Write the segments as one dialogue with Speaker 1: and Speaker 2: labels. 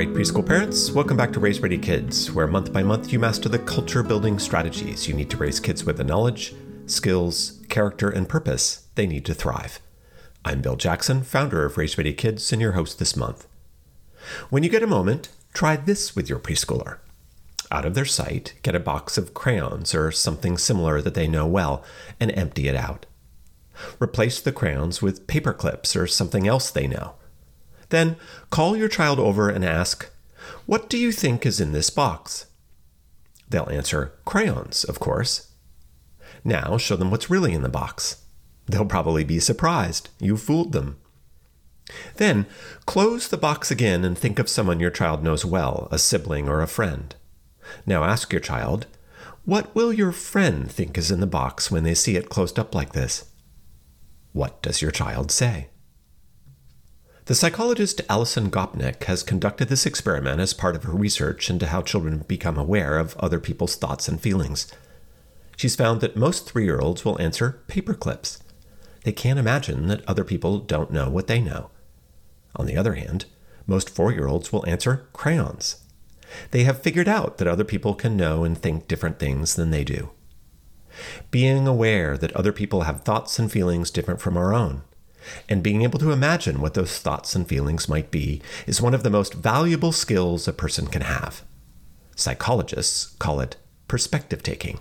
Speaker 1: right, preschool parents, welcome back to Raise Ready Kids, where month by month you master the culture building strategies you need to raise kids with the knowledge, skills, character, and purpose they need to thrive. I'm Bill Jackson, founder of Raise Ready Kids, and your host this month. When you get a moment, try this with your preschooler. Out of their sight, get a box of crayons or something similar that they know well and empty it out. Replace the crayons with paper clips or something else they know. Then call your child over and ask, What do you think is in this box? They'll answer, Crayons, of course. Now show them what's really in the box. They'll probably be surprised. You fooled them. Then close the box again and think of someone your child knows well, a sibling or a friend. Now ask your child, What will your friend think is in the box when they see it closed up like this? What does your child say? The psychologist Alison Gopnik has conducted this experiment as part of her research into how children become aware of other people's thoughts and feelings. She's found that most three year olds will answer paper clips. They can't imagine that other people don't know what they know. On the other hand, most four year olds will answer crayons. They have figured out that other people can know and think different things than they do. Being aware that other people have thoughts and feelings different from our own and being able to imagine what those thoughts and feelings might be is one of the most valuable skills a person can have. Psychologists call it perspective taking.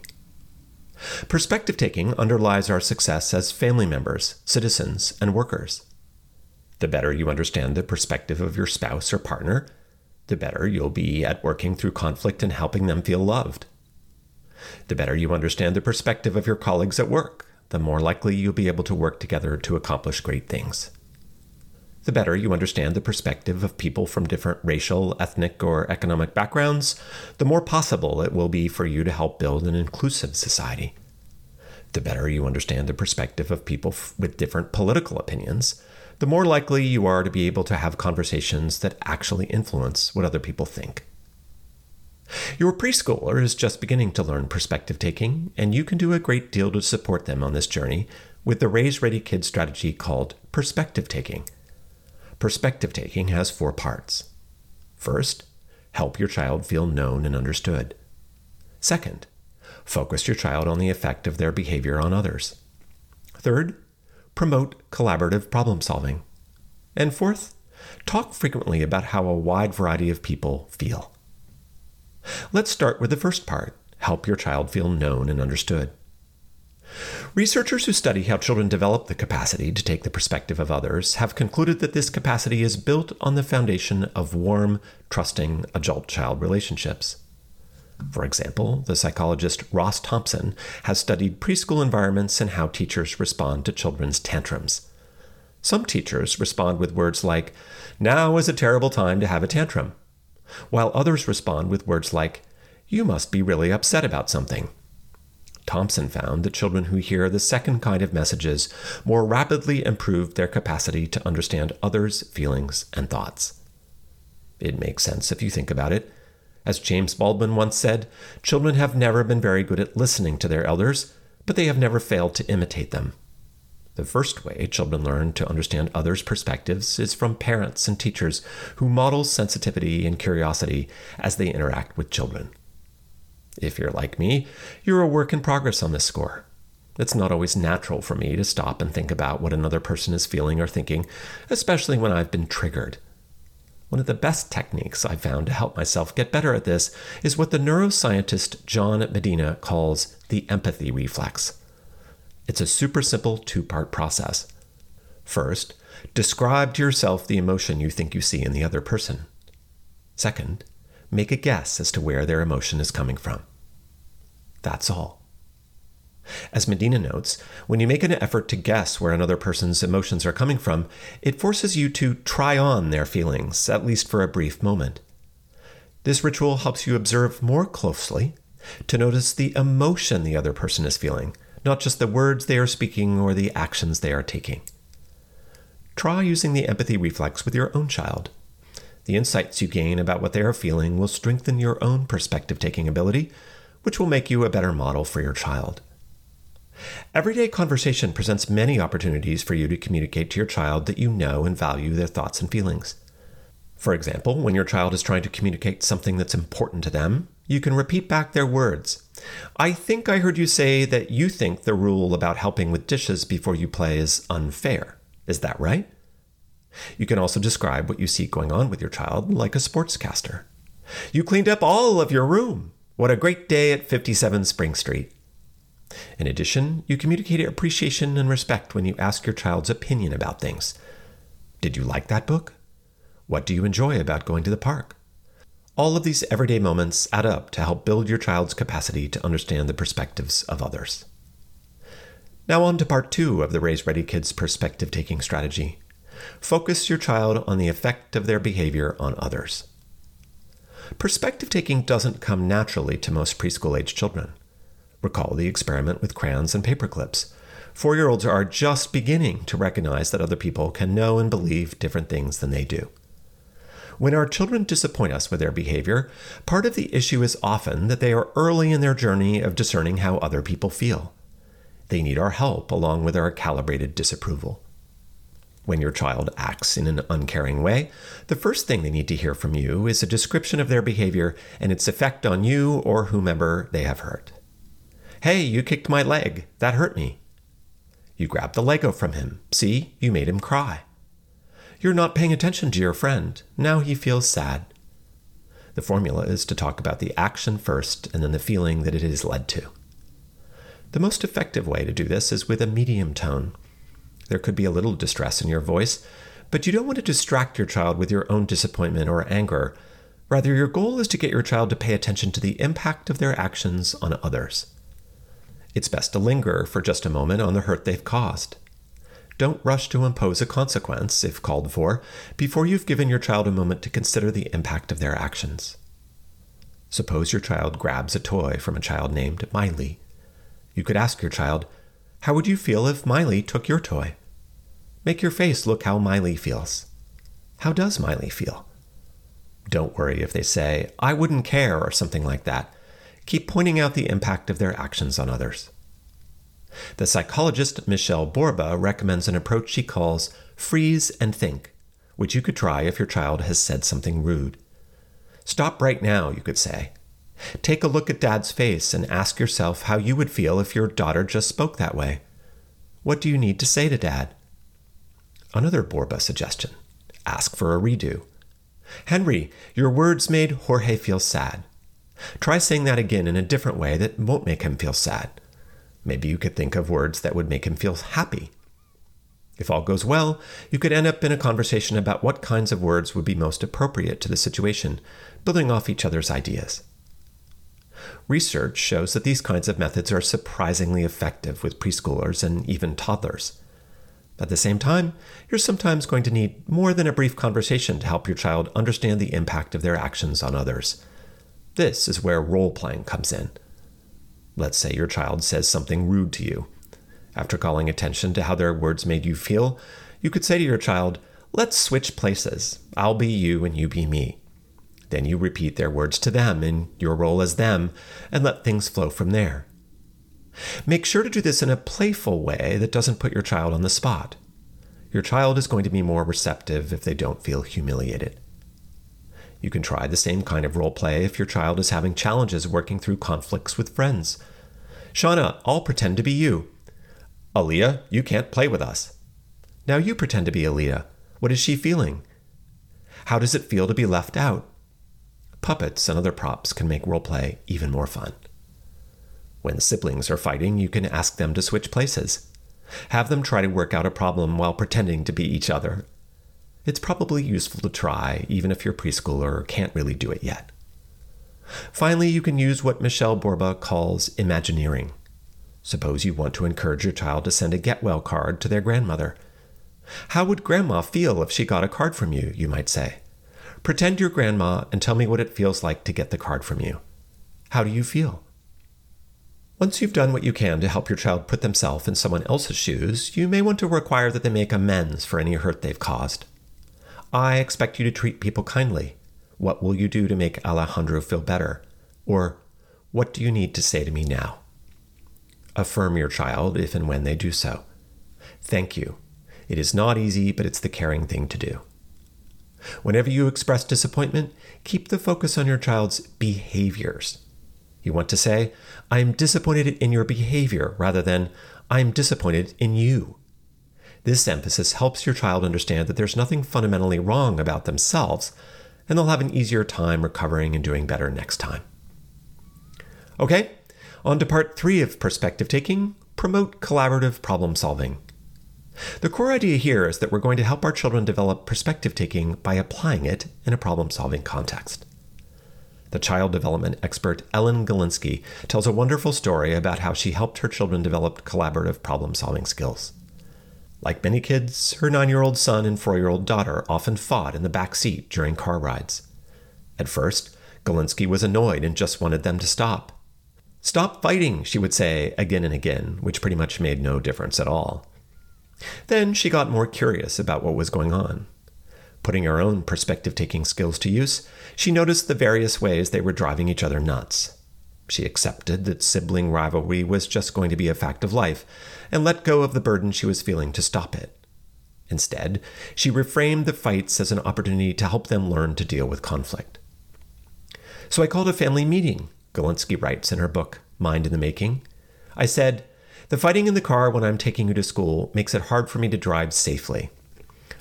Speaker 1: Perspective taking underlies our success as family members, citizens, and workers. The better you understand the perspective of your spouse or partner, the better you'll be at working through conflict and helping them feel loved. The better you understand the perspective of your colleagues at work, the more likely you'll be able to work together to accomplish great things. The better you understand the perspective of people from different racial, ethnic, or economic backgrounds, the more possible it will be for you to help build an inclusive society. The better you understand the perspective of people f- with different political opinions, the more likely you are to be able to have conversations that actually influence what other people think. Your preschooler is just beginning to learn perspective taking, and you can do a great deal to support them on this journey with the Raise Ready Kids strategy called perspective taking. Perspective taking has four parts. First, help your child feel known and understood. Second, focus your child on the effect of their behavior on others. Third, promote collaborative problem solving. And fourth, talk frequently about how a wide variety of people feel. Let's start with the first part help your child feel known and understood. Researchers who study how children develop the capacity to take the perspective of others have concluded that this capacity is built on the foundation of warm, trusting adult child relationships. For example, the psychologist Ross Thompson has studied preschool environments and how teachers respond to children's tantrums. Some teachers respond with words like, Now is a terrible time to have a tantrum, while others respond with words like, You must be really upset about something. Thompson found that children who hear the second kind of messages more rapidly improve their capacity to understand others' feelings and thoughts. It makes sense if you think about it. As James Baldwin once said, children have never been very good at listening to their elders, but they have never failed to imitate them. The first way children learn to understand others' perspectives is from parents and teachers who model sensitivity and curiosity as they interact with children. If you're like me, you're a work in progress on this score. It's not always natural for me to stop and think about what another person is feeling or thinking, especially when I've been triggered. One of the best techniques I've found to help myself get better at this is what the neuroscientist John Medina calls the empathy reflex. It's a super simple two part process. First, describe to yourself the emotion you think you see in the other person. Second, make a guess as to where their emotion is coming from. That's all. As Medina notes, when you make an effort to guess where another person's emotions are coming from, it forces you to try on their feelings, at least for a brief moment. This ritual helps you observe more closely, to notice the emotion the other person is feeling, not just the words they are speaking or the actions they are taking. Try using the empathy reflex with your own child. The insights you gain about what they are feeling will strengthen your own perspective taking ability, which will make you a better model for your child. Everyday conversation presents many opportunities for you to communicate to your child that you know and value their thoughts and feelings. For example, when your child is trying to communicate something that's important to them, you can repeat back their words. I think I heard you say that you think the rule about helping with dishes before you play is unfair. Is that right? You can also describe what you see going on with your child like a sportscaster. You cleaned up all of your room. What a great day at 57 Spring Street. In addition, you communicate appreciation and respect when you ask your child's opinion about things. Did you like that book? What do you enjoy about going to the park? All of these everyday moments add up to help build your child's capacity to understand the perspectives of others. Now, on to part two of the Raise Ready Kids perspective taking strategy. Focus your child on the effect of their behavior on others. Perspective taking doesn't come naturally to most preschool age children. Recall the experiment with crayons and paper clips. Four year olds are just beginning to recognize that other people can know and believe different things than they do. When our children disappoint us with their behavior, part of the issue is often that they are early in their journey of discerning how other people feel. They need our help along with our calibrated disapproval. When your child acts in an uncaring way, the first thing they need to hear from you is a description of their behavior and its effect on you or whomever they have hurt. Hey, you kicked my leg. That hurt me. You grabbed the Lego from him. See, you made him cry. You're not paying attention to your friend. Now he feels sad. The formula is to talk about the action first and then the feeling that it has led to. The most effective way to do this is with a medium tone. There could be a little distress in your voice, but you don't want to distract your child with your own disappointment or anger. Rather, your goal is to get your child to pay attention to the impact of their actions on others. It's best to linger for just a moment on the hurt they've caused. Don't rush to impose a consequence, if called for, before you've given your child a moment to consider the impact of their actions. Suppose your child grabs a toy from a child named Miley. You could ask your child, How would you feel if Miley took your toy? Make your face look how Miley feels. How does Miley feel? Don't worry if they say, I wouldn't care, or something like that. Keep pointing out the impact of their actions on others. The psychologist Michelle Borba recommends an approach she calls freeze and think, which you could try if your child has said something rude. Stop right now, you could say. Take a look at dad's face and ask yourself how you would feel if your daughter just spoke that way. What do you need to say to dad? Another Borba suggestion ask for a redo. Henry, your words made Jorge feel sad. Try saying that again in a different way that won't make him feel sad. Maybe you could think of words that would make him feel happy. If all goes well, you could end up in a conversation about what kinds of words would be most appropriate to the situation, building off each other's ideas. Research shows that these kinds of methods are surprisingly effective with preschoolers and even toddlers. At the same time, you're sometimes going to need more than a brief conversation to help your child understand the impact of their actions on others. This is where role playing comes in. Let's say your child says something rude to you. After calling attention to how their words made you feel, you could say to your child, Let's switch places. I'll be you and you be me. Then you repeat their words to them in your role as them and let things flow from there. Make sure to do this in a playful way that doesn't put your child on the spot. Your child is going to be more receptive if they don't feel humiliated. You can try the same kind of role play if your child is having challenges working through conflicts with friends. Shauna, I'll pretend to be you. Aaliyah, you can't play with us. Now you pretend to be Aaliyah. What is she feeling? How does it feel to be left out? Puppets and other props can make role play even more fun. When siblings are fighting, you can ask them to switch places. Have them try to work out a problem while pretending to be each other it's probably useful to try, even if your preschooler can't really do it yet. Finally, you can use what Michelle Borba calls imagineering. Suppose you want to encourage your child to send a get well card to their grandmother. How would grandma feel if she got a card from you, you might say? Pretend you're grandma and tell me what it feels like to get the card from you. How do you feel? Once you've done what you can to help your child put themselves in someone else's shoes, you may want to require that they make amends for any hurt they've caused. I expect you to treat people kindly. What will you do to make Alejandro feel better? Or, what do you need to say to me now? Affirm your child if and when they do so. Thank you. It is not easy, but it's the caring thing to do. Whenever you express disappointment, keep the focus on your child's behaviors. You want to say, I'm disappointed in your behavior rather than, I'm disappointed in you. This emphasis helps your child understand that there's nothing fundamentally wrong about themselves, and they'll have an easier time recovering and doing better next time. Okay, on to part three of perspective taking promote collaborative problem solving. The core idea here is that we're going to help our children develop perspective taking by applying it in a problem solving context. The child development expert Ellen Galinsky tells a wonderful story about how she helped her children develop collaborative problem solving skills. Like many kids, her nine year old son and four year old daughter often fought in the back seat during car rides. At first, Galinsky was annoyed and just wanted them to stop. Stop fighting, she would say again and again, which pretty much made no difference at all. Then she got more curious about what was going on. Putting her own perspective taking skills to use, she noticed the various ways they were driving each other nuts. She accepted that sibling rivalry was just going to be a fact of life and let go of the burden she was feeling to stop it. Instead, she reframed the fights as an opportunity to help them learn to deal with conflict. So I called a family meeting, Galinsky writes in her book, Mind in the Making. I said, The fighting in the car when I'm taking you to school makes it hard for me to drive safely.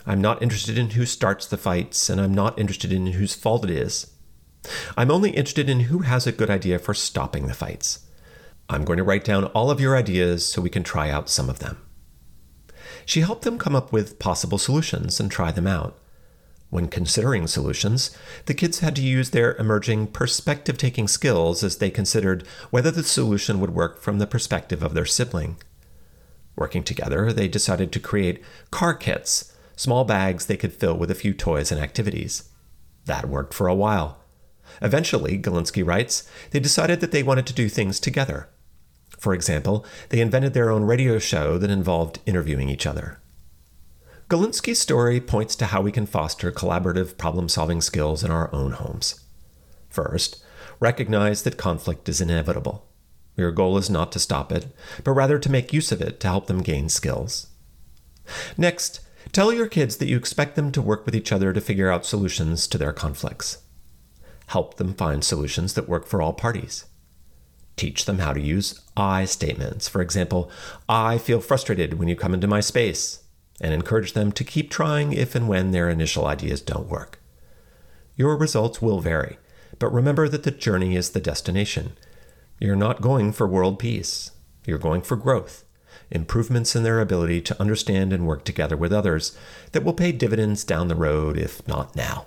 Speaker 1: I'm not interested in who starts the fights, and I'm not interested in whose fault it is. I'm only interested in who has a good idea for stopping the fights. I'm going to write down all of your ideas so we can try out some of them. She helped them come up with possible solutions and try them out. When considering solutions, the kids had to use their emerging perspective taking skills as they considered whether the solution would work from the perspective of their sibling. Working together, they decided to create car kits small bags they could fill with a few toys and activities. That worked for a while. Eventually, Galinsky writes, they decided that they wanted to do things together. For example, they invented their own radio show that involved interviewing each other. Galinsky's story points to how we can foster collaborative problem solving skills in our own homes. First, recognize that conflict is inevitable. Your goal is not to stop it, but rather to make use of it to help them gain skills. Next, Tell your kids that you expect them to work with each other to figure out solutions to their conflicts. Help them find solutions that work for all parties. Teach them how to use I statements. For example, I feel frustrated when you come into my space, and encourage them to keep trying if and when their initial ideas don't work. Your results will vary, but remember that the journey is the destination. You're not going for world peace, you're going for growth improvements in their ability to understand and work together with others that will pay dividends down the road, if not now.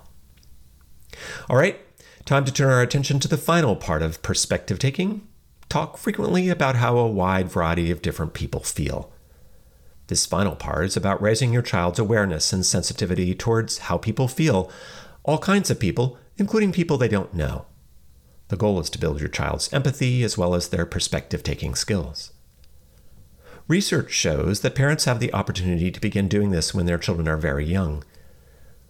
Speaker 1: All right, time to turn our attention to the final part of perspective taking. Talk frequently about how a wide variety of different people feel. This final part is about raising your child's awareness and sensitivity towards how people feel, all kinds of people, including people they don't know. The goal is to build your child's empathy as well as their perspective taking skills. Research shows that parents have the opportunity to begin doing this when their children are very young.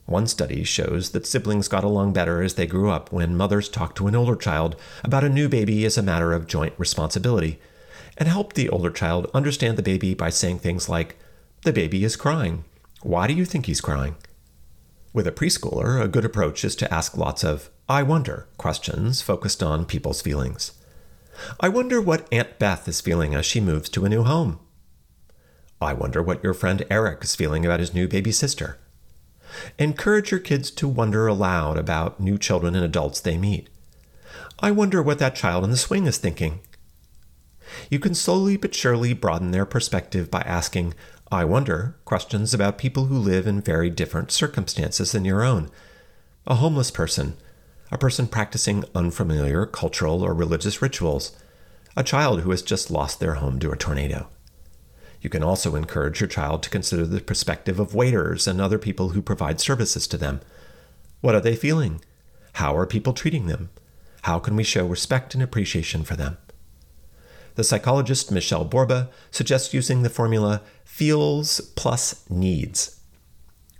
Speaker 1: One study shows that siblings got along better as they grew up when mothers talked to an older child about a new baby as a matter of joint responsibility, and helped the older child understand the baby by saying things like, The baby is crying. Why do you think he's crying? With a preschooler, a good approach is to ask lots of I wonder questions focused on people's feelings. I wonder what Aunt Beth is feeling as she moves to a new home. I wonder what your friend Eric is feeling about his new baby sister. Encourage your kids to wonder aloud about new children and adults they meet. I wonder what that child in the swing is thinking. You can slowly but surely broaden their perspective by asking, I wonder, questions about people who live in very different circumstances than your own. A homeless person, a person practicing unfamiliar cultural or religious rituals, a child who has just lost their home to a tornado. You can also encourage your child to consider the perspective of waiters and other people who provide services to them. What are they feeling? How are people treating them? How can we show respect and appreciation for them? The psychologist Michelle Borba suggests using the formula feels plus needs.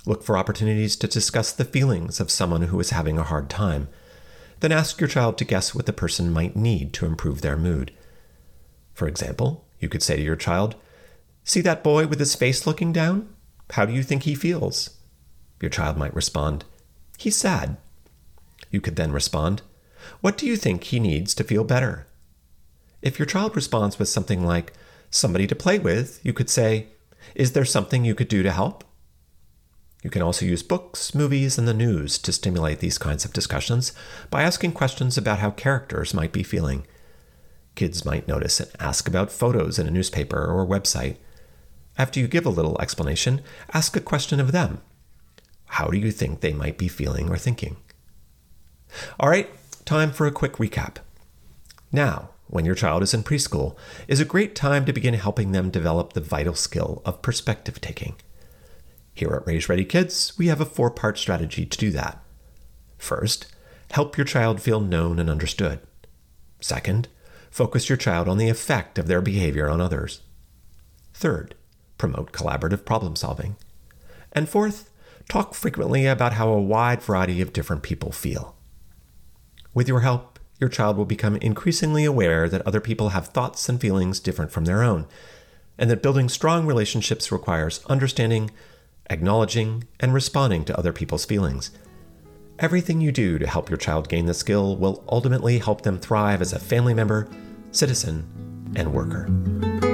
Speaker 1: Look for opportunities to discuss the feelings of someone who is having a hard time then ask your child to guess what the person might need to improve their mood. For example, you could say to your child, See that boy with his face looking down? How do you think he feels? Your child might respond, He's sad. You could then respond, What do you think he needs to feel better? If your child responds with something like, Somebody to play with, you could say, Is there something you could do to help? You can also use books, movies, and the news to stimulate these kinds of discussions by asking questions about how characters might be feeling. Kids might notice and ask about photos in a newspaper or website. After you give a little explanation, ask a question of them. How do you think they might be feeling or thinking? All right, time for a quick recap. Now, when your child is in preschool, is a great time to begin helping them develop the vital skill of perspective taking. Here at Raise Ready Kids, we have a four part strategy to do that. First, help your child feel known and understood. Second, focus your child on the effect of their behavior on others. Third, promote collaborative problem solving. And fourth, talk frequently about how a wide variety of different people feel. With your help, your child will become increasingly aware that other people have thoughts and feelings different from their own, and that building strong relationships requires understanding, acknowledging, and responding to other people's feelings. Everything you do to help your child gain the skill will ultimately help them thrive as a family member, citizen, and worker.